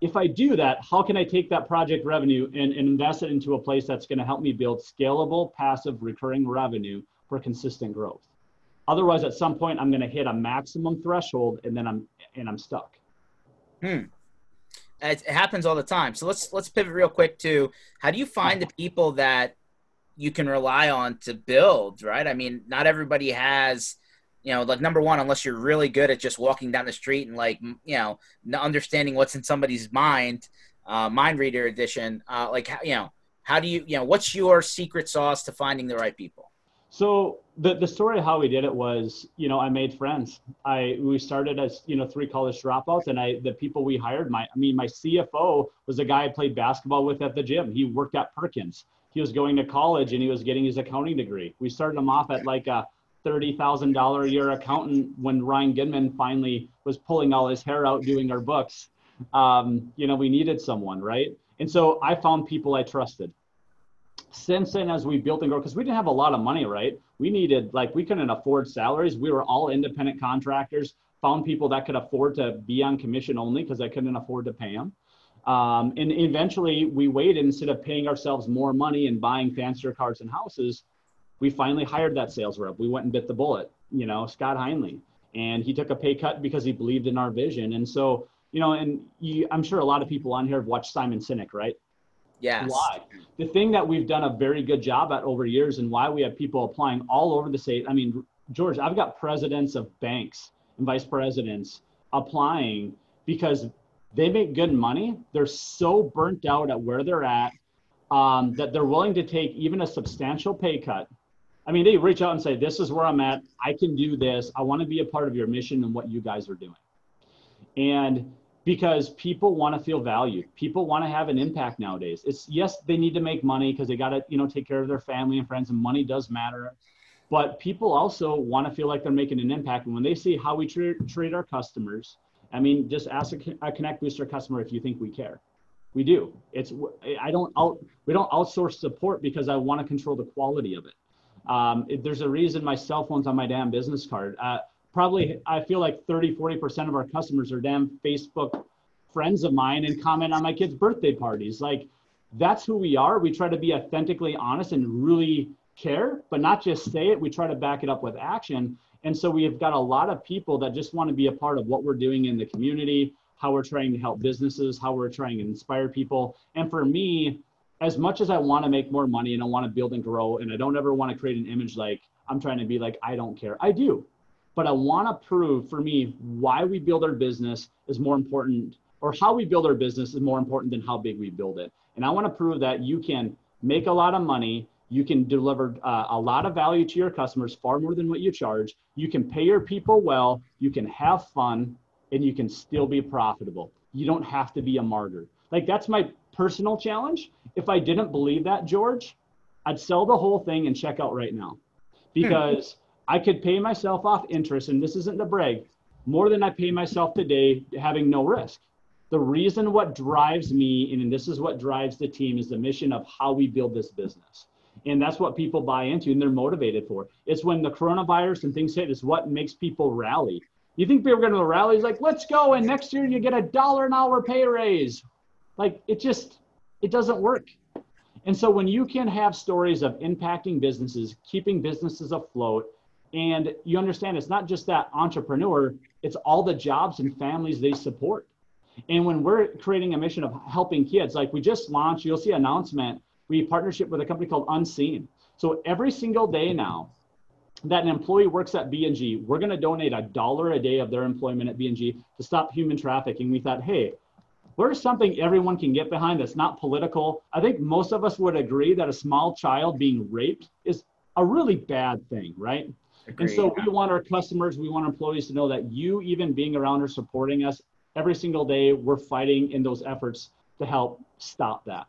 if I do that, how can I take that project revenue and, and invest it into a place that's going to help me build scalable, passive, recurring revenue for consistent growth? Otherwise, at some point, I'm going to hit a maximum threshold, and then I'm and I'm stuck. Hmm. It happens all the time. So let's let's pivot real quick to how do you find the people that you can rely on to build? Right. I mean, not everybody has you know, like number one, unless you're really good at just walking down the street and like, you know, understanding what's in somebody's mind, uh, mind reader edition, uh, like, you know, how do you, you know, what's your secret sauce to finding the right people? So the, the story of how we did it was, you know, I made friends. I we started as you know three college dropouts, and I the people we hired. My I mean, my CFO was a guy I played basketball with at the gym. He worked at Perkins. He was going to college and he was getting his accounting degree. We started him off at like a thirty thousand dollar a year accountant when Ryan Goodman finally was pulling all his hair out doing our books. Um, you know, we needed someone, right? And so I found people I trusted since then as we built and grow because we didn't have a lot of money right we needed like we couldn't afford salaries we were all independent contractors found people that could afford to be on commission only because i couldn't afford to pay them um, and eventually we waited instead of paying ourselves more money and buying fancier cars and houses we finally hired that sales rep we went and bit the bullet you know scott heinley and he took a pay cut because he believed in our vision and so you know and you, i'm sure a lot of people on here have watched simon sinek right Yes. Why? The thing that we've done a very good job at over years and why we have people applying all over the state. I mean, George, I've got presidents of banks and vice presidents applying because they make good money. They're so burnt out at where they're at um, that they're willing to take even a substantial pay cut. I mean, they reach out and say, This is where I'm at. I can do this. I want to be a part of your mission and what you guys are doing. And because people want to feel valued. People want to have an impact nowadays. It's yes, they need to make money because they got to, you know, take care of their family and friends and money does matter. But people also want to feel like they're making an impact. And when they see how we treat, treat our customers, I mean, just ask a, a Connect Booster customer if you think we care. We do. It's I don't out we don't outsource support because I want to control the quality of it. Um, it there's a reason my cell phone's on my damn business card. Uh, probably I feel like 30, 40% of our customers are damn Facebook friends of mine and comment on my kids' birthday parties. Like that's who we are. We try to be authentically honest and really care, but not just say it. We try to back it up with action. And so we have got a lot of people that just want to be a part of what we're doing in the community, how we're trying to help businesses, how we're trying to inspire people. And for me, as much as I want to make more money and I want to build and grow, and I don't ever want to create an image like I'm trying to be like, I don't care. I do but I want to prove for me why we build our business is more important, or how we build our business is more important than how big we build it. And I want to prove that you can make a lot of money, you can deliver uh, a lot of value to your customers, far more than what you charge. You can pay your people well, you can have fun, and you can still be profitable. You don't have to be a martyr. Like that's my personal challenge. If I didn't believe that, George, I'd sell the whole thing and check out right now hmm. because. I could pay myself off interest, and this isn't the brag, more than I pay myself today having no risk. The reason what drives me, and this is what drives the team, is the mission of how we build this business. And that's what people buy into and they're motivated for. It's when the coronavirus and things hit, is what makes people rally. You think people are going to rally? It's like, let's go. And next year you get a dollar an hour pay raise. Like it just, it doesn't work. And so when you can have stories of impacting businesses, keeping businesses afloat, and you understand it's not just that entrepreneur, it's all the jobs and families they support. And when we're creating a mission of helping kids, like we just launched, you'll see announcement, we partnership with a company called Unseen. So every single day now that an employee works at BNG, we're going to donate a dollar a day of their employment at BNG to stop human trafficking. We thought, hey, where's something everyone can get behind that's not political? I think most of us would agree that a small child being raped is a really bad thing, right? Agreed. And so we want our customers, we want our employees to know that you, even being around or supporting us every single day, we're fighting in those efforts to help stop that.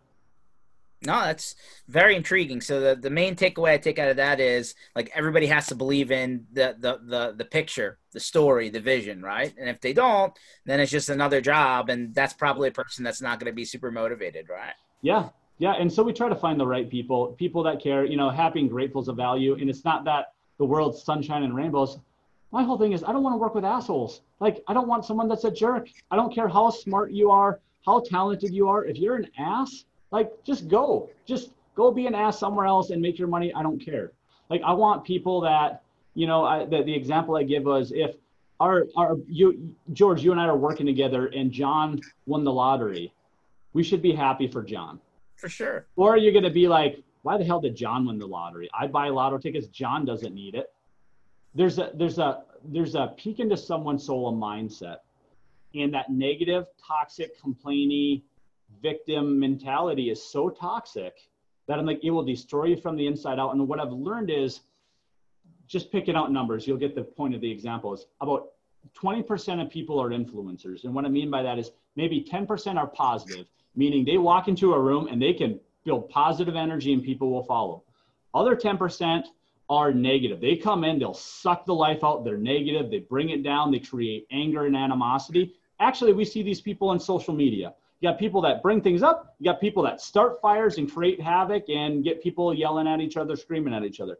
No, that's very intriguing. So the, the main takeaway I take out of that is like everybody has to believe in the, the the the picture, the story, the vision, right? And if they don't, then it's just another job, and that's probably a person that's not going to be super motivated, right? Yeah, yeah. And so we try to find the right people, people that care. You know, happy and grateful is a value, and it's not that the world's sunshine and rainbows. My whole thing is I don't want to work with assholes. Like I don't want someone that's a jerk. I don't care how smart you are, how talented you are. If you're an ass, like just go. Just go be an ass somewhere else and make your money. I don't care. Like I want people that, you know, I, the, the example I give was if our, our you George, you and I are working together and John won the lottery, we should be happy for John. For sure. Or are you going to be like, why the hell did John win the lottery? I buy lotto tickets. John doesn't need it. There's a there's a there's a peek into someone's soul and mindset, and that negative, toxic, complaining, victim mentality is so toxic that I'm like it will destroy you from the inside out. And what I've learned is just picking out numbers, you'll get the point of the example is about 20% of people are influencers. And what I mean by that is maybe 10% are positive, meaning they walk into a room and they can build positive energy and people will follow. Other 10% are negative. They come in, they'll suck the life out, they're negative, they bring it down, they create anger and animosity. Actually, we see these people on social media. You got people that bring things up, you got people that start fires and create havoc and get people yelling at each other, screaming at each other.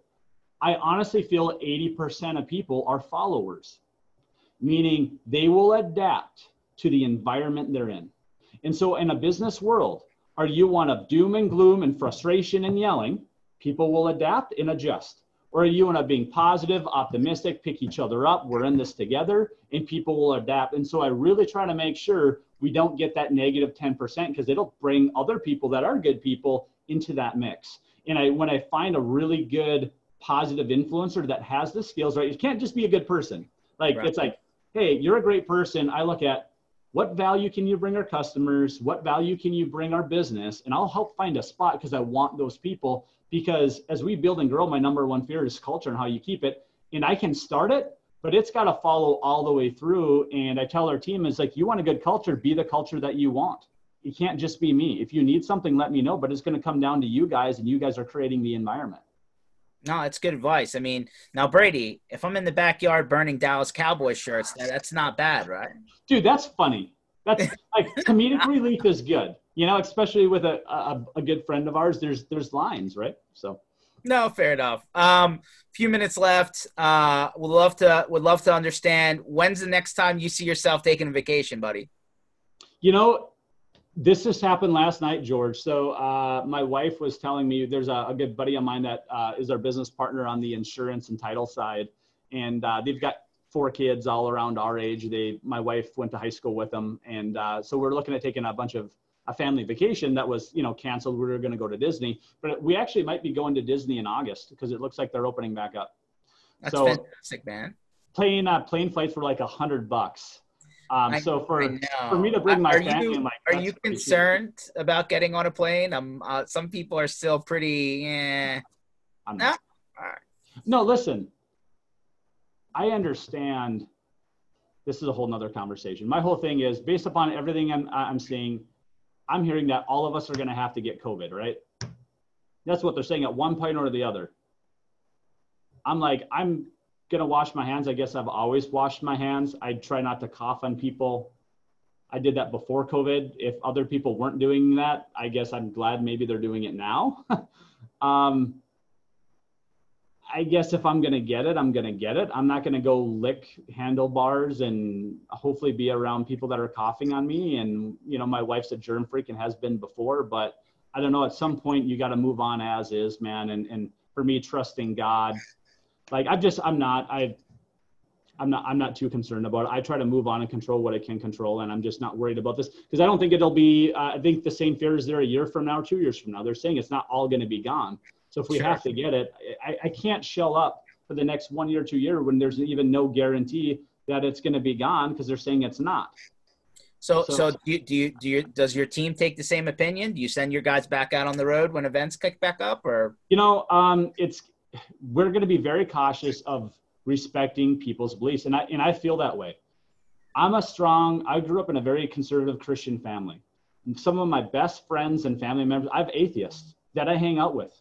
I honestly feel 80% of people are followers, meaning they will adapt to the environment they're in. And so, in a business world, are you one of doom and gloom and frustration and yelling? People will adapt and adjust. Or are you one of being positive, optimistic, pick each other up, we're in this together, and people will adapt. And so, I really try to make sure we don't get that negative 10% because it'll bring other people that are good people into that mix. And I, when I find a really good positive influencer that has the skills, right? You can't just be a good person. Like right. it's like, hey, you're a great person. I look at what value can you bring our customers? What value can you bring our business? And I'll help find a spot because I want those people. Because as we build and grow, my number one fear is culture and how you keep it. And I can start it, but it's got to follow all the way through. And I tell our team is like, you want a good culture, be the culture that you want. It can't just be me. If you need something, let me know. But it's going to come down to you guys, and you guys are creating the environment. No, it's good advice. I mean, now Brady, if I'm in the backyard burning Dallas Cowboys shirts, that's not bad, right? Dude, that's funny. That's like comedic relief is good. You know, especially with a, a, a good friend of ours. There's there's lines, right? So. No, fair enough. Um, few minutes left. Uh, would love to would love to understand when's the next time you see yourself taking a vacation, buddy. You know, this just happened last night, George. So uh, my wife was telling me there's a, a good buddy of mine that uh, is our business partner on the insurance and title side, and uh, they've got four kids all around our age. They, my wife went to high school with them, and uh, so we're looking at taking a bunch of a family vacation that was you know canceled. We were going to go to Disney, but we actually might be going to Disney in August because it looks like they're opening back up. That's so, fantastic, man. Plane uh, plane flights were like a hundred bucks. Um, so for for me to bring my are family, you, like, are you concerned about getting on a plane? Um, uh, some people are still pretty. Eh. I'm not. No, listen. I understand. This is a whole nother conversation. My whole thing is based upon everything I'm I'm seeing. I'm hearing that all of us are going to have to get COVID, right? That's what they're saying at one point or the other. I'm like, I'm gonna wash my hands. I guess I've always washed my hands. I try not to cough on people. I did that before COVID. If other people weren't doing that, I guess I'm glad maybe they're doing it now. um, I guess if I'm gonna get it, I'm gonna get it. I'm not gonna go lick handlebars and hopefully be around people that are coughing on me. And you know, my wife's a germ freak and has been before, but I don't know. At some point, you got to move on as is, man. And and for me, trusting God like I just I'm not I I'm not I'm not too concerned about it. I try to move on and control what I can control, and I'm just not worried about this because I don't think it'll be. Uh, I think the same fear is there a year from now, two years from now. They're saying it's not all to be gone. So if we sure. have to get it, I, I can't shell up for the next one year, two year when there's even no guarantee that it's going to be gone because they're saying it's not. So, so, so do you, do you, do you, does your team take the same opinion? Do you send your guys back out on the road when events kick back up or? You know, um, it's, we're going to be very cautious of respecting people's beliefs. And I, and I feel that way. I'm a strong, I grew up in a very conservative Christian family. And some of my best friends and family members, I have atheists that I hang out with.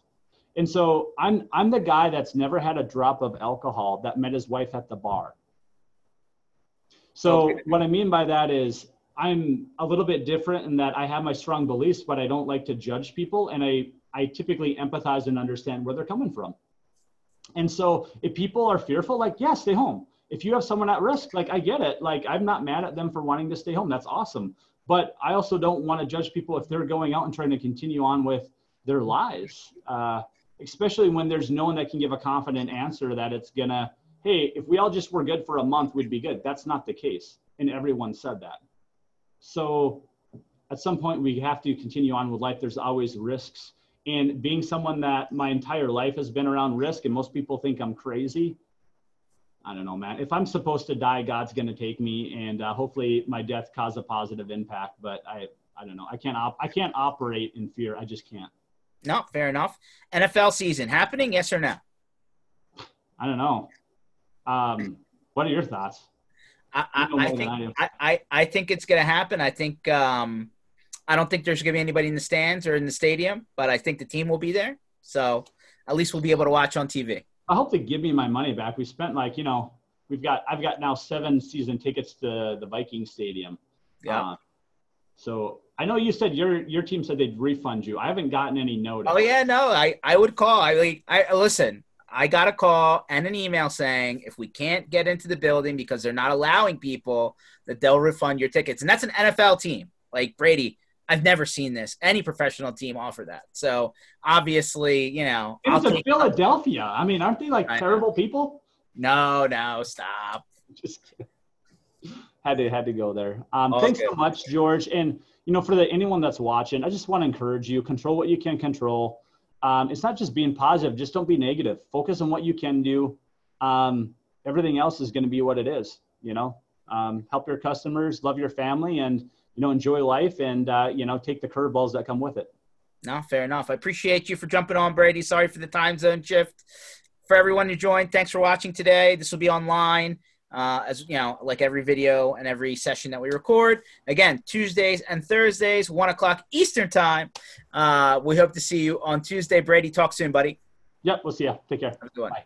And so I'm, I'm the guy that's never had a drop of alcohol that met his wife at the bar. So okay. what I mean by that is I'm a little bit different in that I have my strong beliefs, but I don't like to judge people. And I, I typically empathize and understand where they're coming from. And so if people are fearful, like, yeah, stay home. If you have someone at risk, like, I get it. Like, I'm not mad at them for wanting to stay home. That's awesome. But I also don't want to judge people if they're going out and trying to continue on with their lives, uh, especially when there's no one that can give a confident answer that it's to, hey, if we all just were good for a month, we'd be good. That's not the case. And everyone said that. So at some point, we have to continue on with life. There's always risks and being someone that my entire life has been around risk and most people think i'm crazy i don't know man if i'm supposed to die god's going to take me and uh, hopefully my death cause a positive impact but i i don't know i can't op- i can't operate in fear i just can't no fair enough nfl season happening yes or no I don't know. Um, what are your thoughts? I, I, I think I, I, I think it's going to happen. I think um, I don't think there's going to be anybody in the stands or in the stadium, but I think the team will be there. So at least we'll be able to watch on TV. I hope they give me my money back. We spent like you know we've got I've got now seven season tickets to the Viking Stadium. Yeah. Uh, so I know you said your your team said they'd refund you. I haven't gotten any notice. Oh yeah, no, I I would call. I like I listen. I got a call and an email saying if we can't get into the building because they're not allowing people, that they'll refund your tickets. And that's an NFL team. Like Brady, I've never seen this. Any professional team offer that. So obviously, you know, it's a Philadelphia. I mean, aren't they like terrible people? No, no, stop. Just kidding. Had to had to go there. Um, okay. Thanks so much, George. And you know, for the anyone that's watching, I just want to encourage you: control what you can control um, it's not just being positive. Just don't be negative. Focus on what you can do. Um, everything else is going to be what it is. You know, um, help your customers, love your family, and you know, enjoy life, and uh, you know, take the curveballs that come with it. No, fair enough. I appreciate you for jumping on, Brady. Sorry for the time zone shift. For everyone who joined, thanks for watching today. This will be online uh, as you know, like every video and every session that we record. Again, Tuesdays and Thursdays, one o'clock Eastern time. Uh, we hope to see you on Tuesday. Brady, talk soon, buddy. Yep, we'll see you. Take care. Bye.